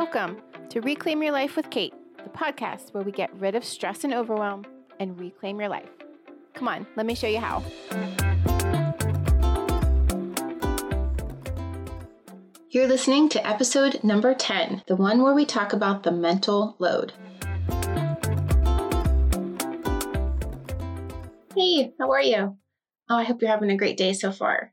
Welcome to Reclaim Your Life with Kate, the podcast where we get rid of stress and overwhelm and reclaim your life. Come on, let me show you how. You're listening to episode number 10, the one where we talk about the mental load. Hey, how are you? Oh, I hope you're having a great day so far.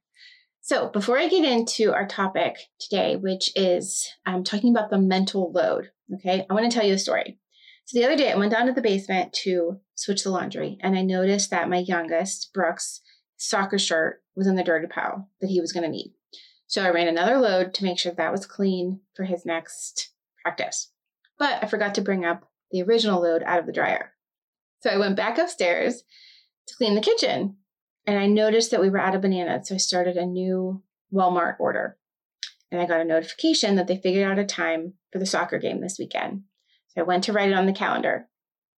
So, before I get into our topic today, which is um, talking about the mental load, okay, I want to tell you a story. So, the other day I went down to the basement to switch the laundry, and I noticed that my youngest, Brooks, soccer shirt was in the dirty pile that he was going to need. So, I ran another load to make sure that was clean for his next practice. But I forgot to bring up the original load out of the dryer. So, I went back upstairs to clean the kitchen and I noticed that we were out of bananas. So I started a new Walmart order. And I got a notification that they figured out a time for the soccer game this weekend. So I went to write it on the calendar.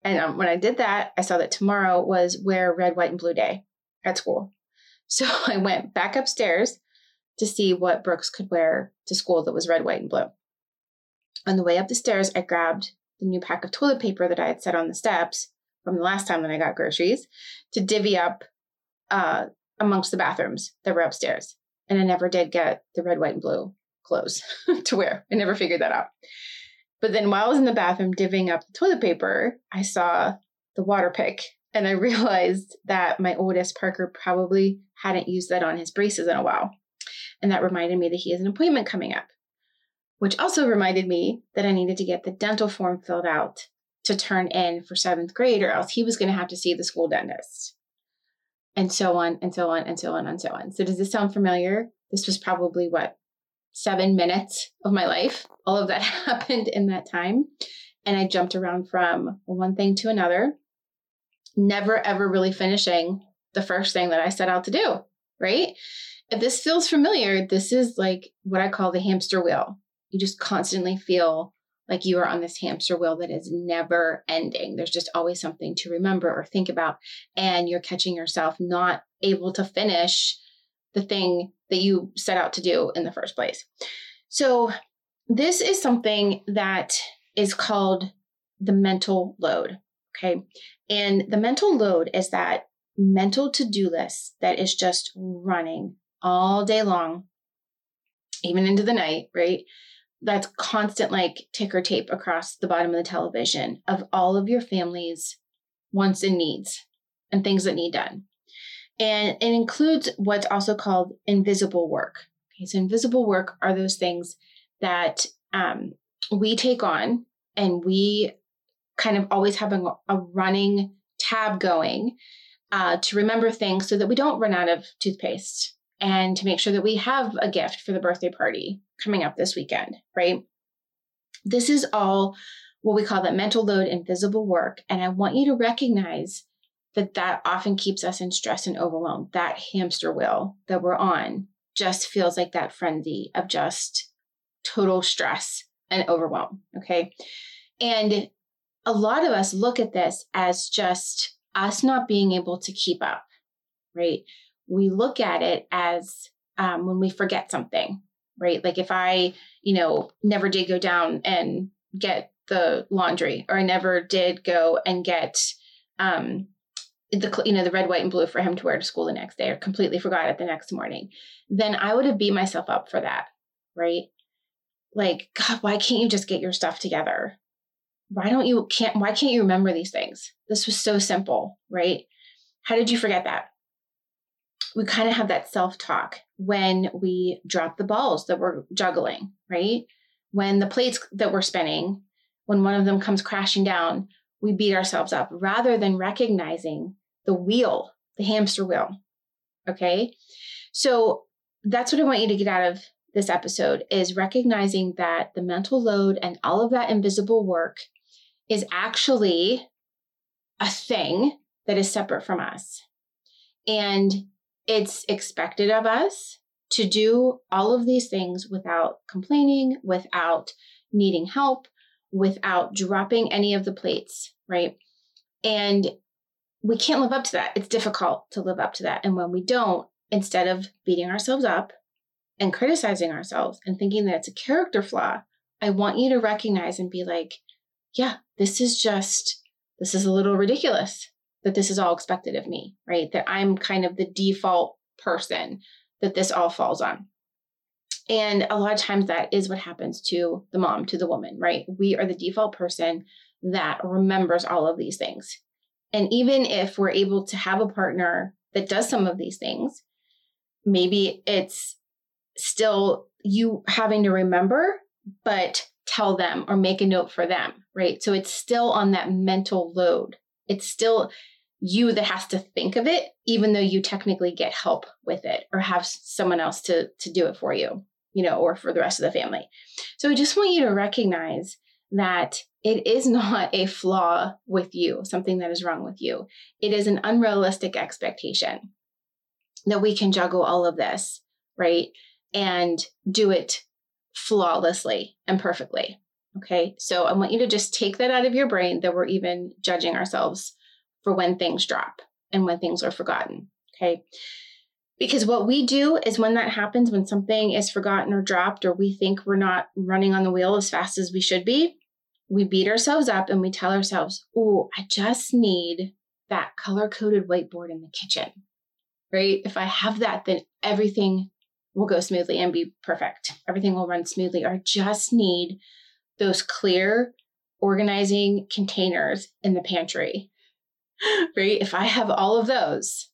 And um, when I did that, I saw that tomorrow was wear red, white, and blue day at school. So I went back upstairs to see what Brooks could wear to school that was red, white, and blue. On the way up the stairs, I grabbed the new pack of toilet paper that I had set on the steps from the last time that I got groceries to divvy up uh, amongst the bathrooms that were upstairs. And I never did get the red, white, and blue clothes to wear. I never figured that out. But then while I was in the bathroom divvying up the toilet paper, I saw the water pick and I realized that my oldest Parker probably hadn't used that on his braces in a while. And that reminded me that he has an appointment coming up, which also reminded me that I needed to get the dental form filled out to turn in for seventh grade, or else he was going to have to see the school dentist and so on and so on and so on and so on. So does this sound familiar? This was probably what seven minutes of my life. All of that happened in that time. And I jumped around from one thing to another, never ever really finishing the first thing that I set out to do, right? If this feels familiar, this is like what I call the hamster wheel. You just constantly feel like you are on this hamster wheel that is never ending. There's just always something to remember or think about. And you're catching yourself not able to finish the thing that you set out to do in the first place. So, this is something that is called the mental load. Okay. And the mental load is that mental to do list that is just running all day long, even into the night, right? That's constant like ticker tape across the bottom of the television of all of your family's wants and needs and things that need done. And it includes what's also called invisible work. Okay, so invisible work are those things that um, we take on and we kind of always have a, a running tab going uh, to remember things so that we don't run out of toothpaste and to make sure that we have a gift for the birthday party coming up this weekend, right? This is all what we call that mental load invisible work. And I want you to recognize that that often keeps us in stress and overwhelm. That hamster wheel that we're on just feels like that frenzy of just total stress and overwhelm. Okay. And a lot of us look at this as just us not being able to keep up, right? We look at it as um, when we forget something, right? Like if I, you know, never did go down and get the laundry, or I never did go and get um, the you know the red, white, and blue for him to wear to school the next day, or completely forgot it the next morning, then I would have beat myself up for that, right? Like, God, why can't you just get your stuff together? Why don't you can't why can't you remember these things? This was so simple, right? How did you forget that? We kind of have that self talk when we drop the balls that we're juggling, right? When the plates that we're spinning, when one of them comes crashing down, we beat ourselves up rather than recognizing the wheel, the hamster wheel. Okay. So that's what I want you to get out of this episode is recognizing that the mental load and all of that invisible work is actually a thing that is separate from us. And it's expected of us to do all of these things without complaining, without needing help, without dropping any of the plates, right? And we can't live up to that. It's difficult to live up to that. And when we don't, instead of beating ourselves up and criticizing ourselves and thinking that it's a character flaw, I want you to recognize and be like, yeah, this is just, this is a little ridiculous that this is all expected of me, right? That I'm kind of the default person that this all falls on. And a lot of times that is what happens to the mom, to the woman, right? We are the default person that remembers all of these things. And even if we're able to have a partner that does some of these things, maybe it's still you having to remember, but tell them or make a note for them, right? So it's still on that mental load. It's still you that has to think of it, even though you technically get help with it or have someone else to, to do it for you, you know, or for the rest of the family. So I just want you to recognize that it is not a flaw with you, something that is wrong with you. It is an unrealistic expectation that we can juggle all of this, right? And do it flawlessly and perfectly. Okay. So I want you to just take that out of your brain that we're even judging ourselves for when things drop and when things are forgotten. Okay. Because what we do is when that happens, when something is forgotten or dropped, or we think we're not running on the wheel as fast as we should be, we beat ourselves up and we tell ourselves, oh, I just need that color coded whiteboard in the kitchen, right? If I have that, then everything will go smoothly and be perfect. Everything will run smoothly. Or I just need those clear organizing containers in the pantry, right? If I have all of those,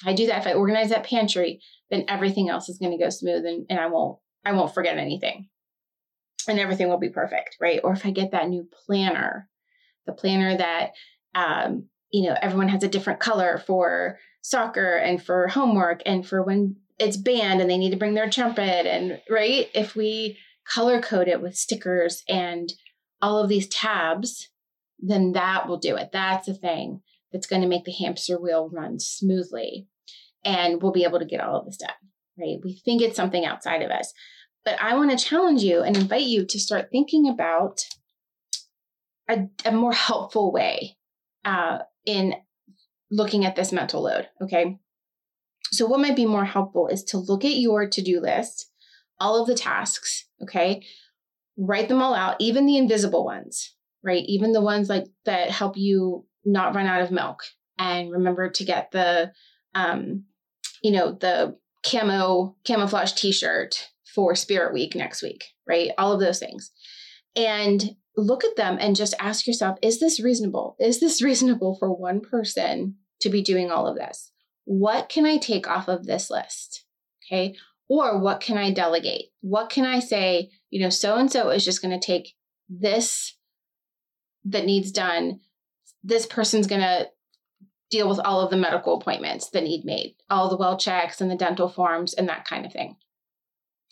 if I do that, if I organize that pantry, then everything else is going to go smooth and, and I won't, I won't forget anything and everything will be perfect, right? Or if I get that new planner, the planner that, um, you know, everyone has a different color for soccer and for homework and for when it's band and they need to bring their trumpet and right if we color code it with stickers and all of these tabs then that will do it that's the thing that's going to make the hamster wheel run smoothly and we'll be able to get all of this done right we think it's something outside of us but i want to challenge you and invite you to start thinking about a, a more helpful way uh, in looking at this mental load okay so, what might be more helpful is to look at your to do list, all of the tasks, okay? Write them all out, even the invisible ones, right? Even the ones like that help you not run out of milk. And remember to get the, um, you know, the camo camouflage t-shirt for Spirit Week next week, right? All of those things. And look at them and just ask yourself, is this reasonable? Is this reasonable for one person to be doing all of this? what can I take off of this list? Okay. Or what can I delegate? What can I say, you know, so and so is just going to take this that needs done. This person's going to deal with all of the medical appointments that need made, all the well checks and the dental forms and that kind of thing.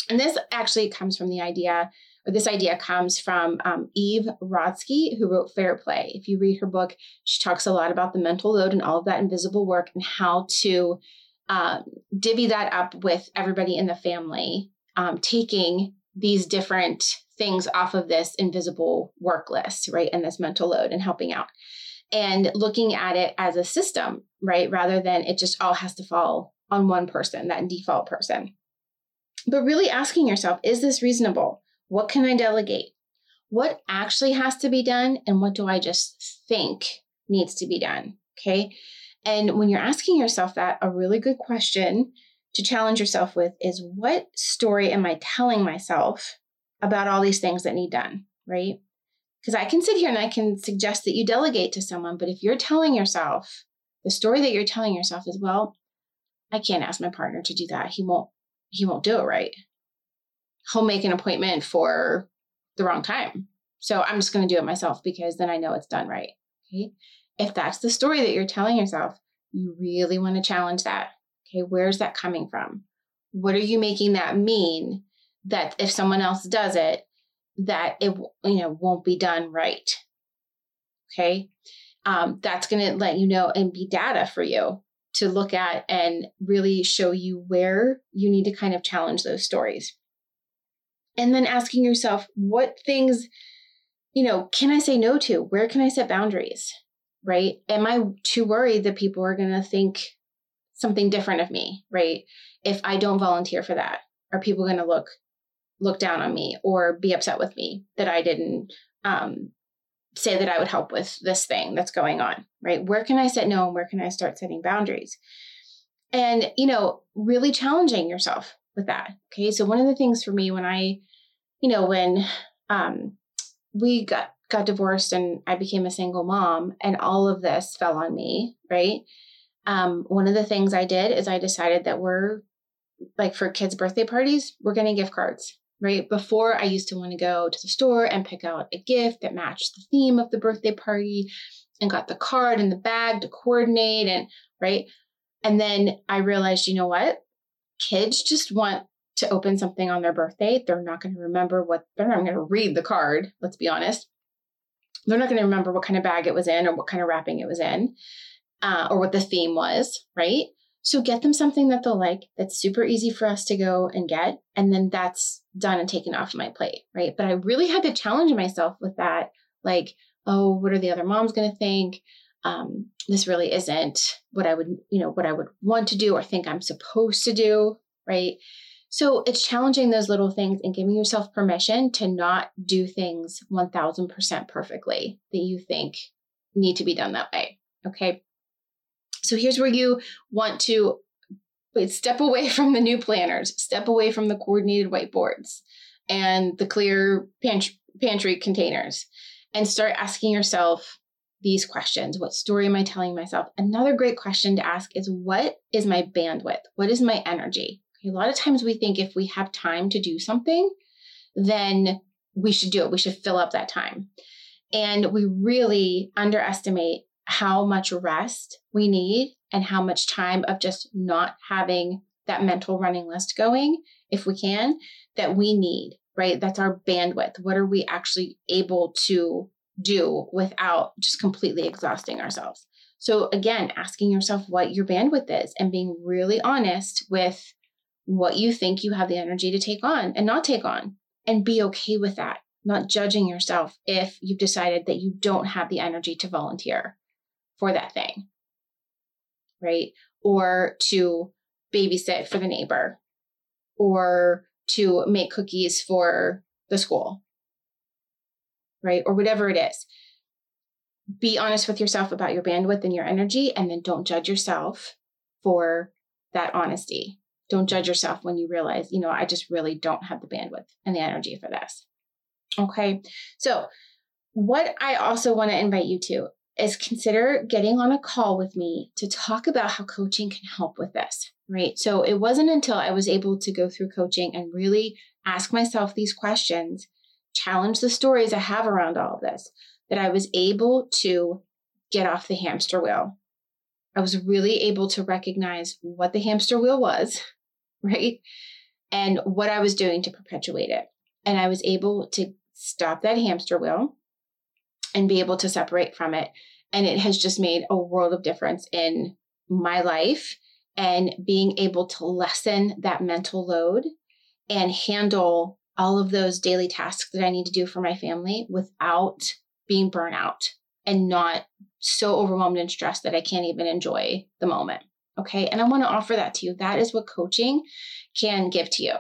And this actually comes from the idea or this idea comes from um, Eve Rodsky, who wrote Fair Play. If you read her book, she talks a lot about the mental load and all of that invisible work and how to um, divvy that up with everybody in the family, um, taking these different things off of this invisible work list, right? And this mental load and helping out and looking at it as a system, right? Rather than it just all has to fall on one person, that default person. But really asking yourself, is this reasonable? What can I delegate? What actually has to be done? And what do I just think needs to be done? Okay. And when you're asking yourself that, a really good question to challenge yourself with is what story am I telling myself about all these things that need done? Right. Because I can sit here and I can suggest that you delegate to someone, but if you're telling yourself the story that you're telling yourself is, well, I can't ask my partner to do that. He won't, he won't do it right he'll make an appointment for the wrong time. So I'm just going to do it myself because then I know it's done right. Okay. If that's the story that you're telling yourself, you really want to challenge that. Okay. Where's that coming from? What are you making that mean that if someone else does it, that it you know won't be done right? Okay. Um, that's going to let you know and be data for you to look at and really show you where you need to kind of challenge those stories. And then asking yourself what things you know can i say no to? Where can i set boundaries? Right? Am i too worried that people are going to think something different of me? Right? If i don't volunteer for that are people going to look look down on me or be upset with me that I didn't um, say that I would help with this thing that's going on, right? Where can I set no and where can I start setting boundaries? And, you know, really challenging yourself with that. Okay. So one of the things for me when I, you know, when um we got got divorced and I became a single mom and all of this fell on me, right? Um, one of the things I did is I decided that we're like for kids' birthday parties, we're getting gift cards right? Before I used to want to go to the store and pick out a gift that matched the theme of the birthday party and got the card and the bag to coordinate and right. And then I realized, you know what? Kids just want to open something on their birthday. They're not going to remember what they're not going to read the card, let's be honest. They're not going to remember what kind of bag it was in or what kind of wrapping it was in uh, or what the theme was, right? So get them something that they'll like that's super easy for us to go and get. And then that's done and taken off my plate, right? But I really had to challenge myself with that. Like, oh, what are the other moms going to think? Um, this really isn't what I would, you know, what I would want to do or think I'm supposed to do, right? So it's challenging those little things and giving yourself permission to not do things 1000% perfectly that you think need to be done that way. Okay. So here's where you want to step away from the new planners, step away from the coordinated whiteboards and the clear pantry, containers, and start asking yourself these questions. What story am I telling myself? Another great question to ask is what is my bandwidth? What is my energy? A lot of times we think if we have time to do something, then we should do it. We should fill up that time. And we really underestimate how much rest we need and how much time of just not having that mental running list going, if we can, that we need, right? That's our bandwidth. What are we actually able to do without just completely exhausting ourselves? So, again, asking yourself what your bandwidth is and being really honest with what you think you have the energy to take on and not take on, and be okay with that, not judging yourself if you've decided that you don't have the energy to volunteer for that thing, right? Or to babysit for the neighbor or to make cookies for the school, right? Or whatever it is. Be honest with yourself about your bandwidth and your energy, and then don't judge yourself for that honesty. Don't judge yourself when you realize, you know, I just really don't have the bandwidth and the energy for this. Okay. So, what I also want to invite you to is consider getting on a call with me to talk about how coaching can help with this, right? So it wasn't until I was able to go through coaching and really ask myself these questions, challenge the stories I have around all of this, that I was able to get off the hamster wheel. I was really able to recognize what the hamster wheel was, right? And what I was doing to perpetuate it. And I was able to stop that hamster wheel and be able to separate from it. And it has just made a world of difference in my life and being able to lessen that mental load and handle all of those daily tasks that I need to do for my family without being burnout and not so overwhelmed and stressed that I can't even enjoy the moment. Okay. And I want to offer that to you. That is what coaching can give to you.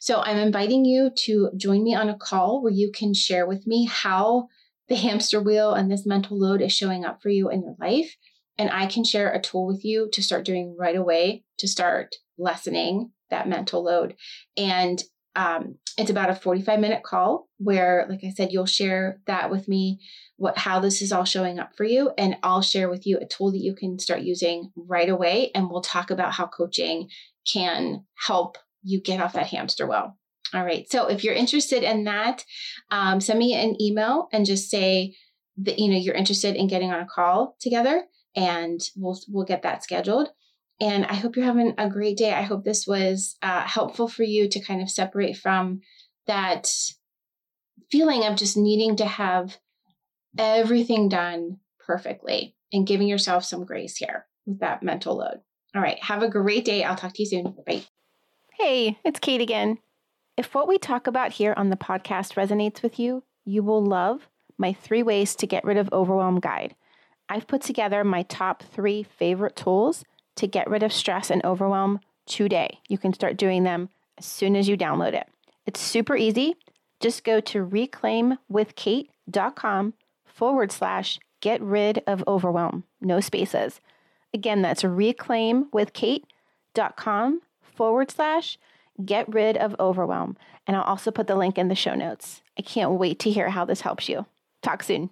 So I'm inviting you to join me on a call where you can share with me how the hamster wheel and this mental load is showing up for you in your life. And I can share a tool with you to start doing right away to start lessening that mental load. And um, it's about a 45 minute call where, like I said, you'll share that with me, what how this is all showing up for you, and I'll share with you a tool that you can start using right away. And we'll talk about how coaching can help you get off that hamster wheel. All right. So if you're interested in that, um, send me an email and just say that you know you're interested in getting on a call together, and we'll we'll get that scheduled. And I hope you're having a great day. I hope this was uh, helpful for you to kind of separate from that feeling of just needing to have everything done perfectly and giving yourself some grace here with that mental load. All right. Have a great day. I'll talk to you soon. Bye. Hey, it's Kate again. If what we talk about here on the podcast resonates with you, you will love my three ways to get rid of overwhelm guide. I've put together my top three favorite tools to get rid of stress and overwhelm today. You can start doing them as soon as you download it. It's super easy. Just go to reclaimwithkate.com forward slash get rid of overwhelm. No spaces. Again, that's reclaimwithkate.com forward slash get rid of overwhelm. And I'll also put the link in the show notes. I can't wait to hear how this helps you. Talk soon.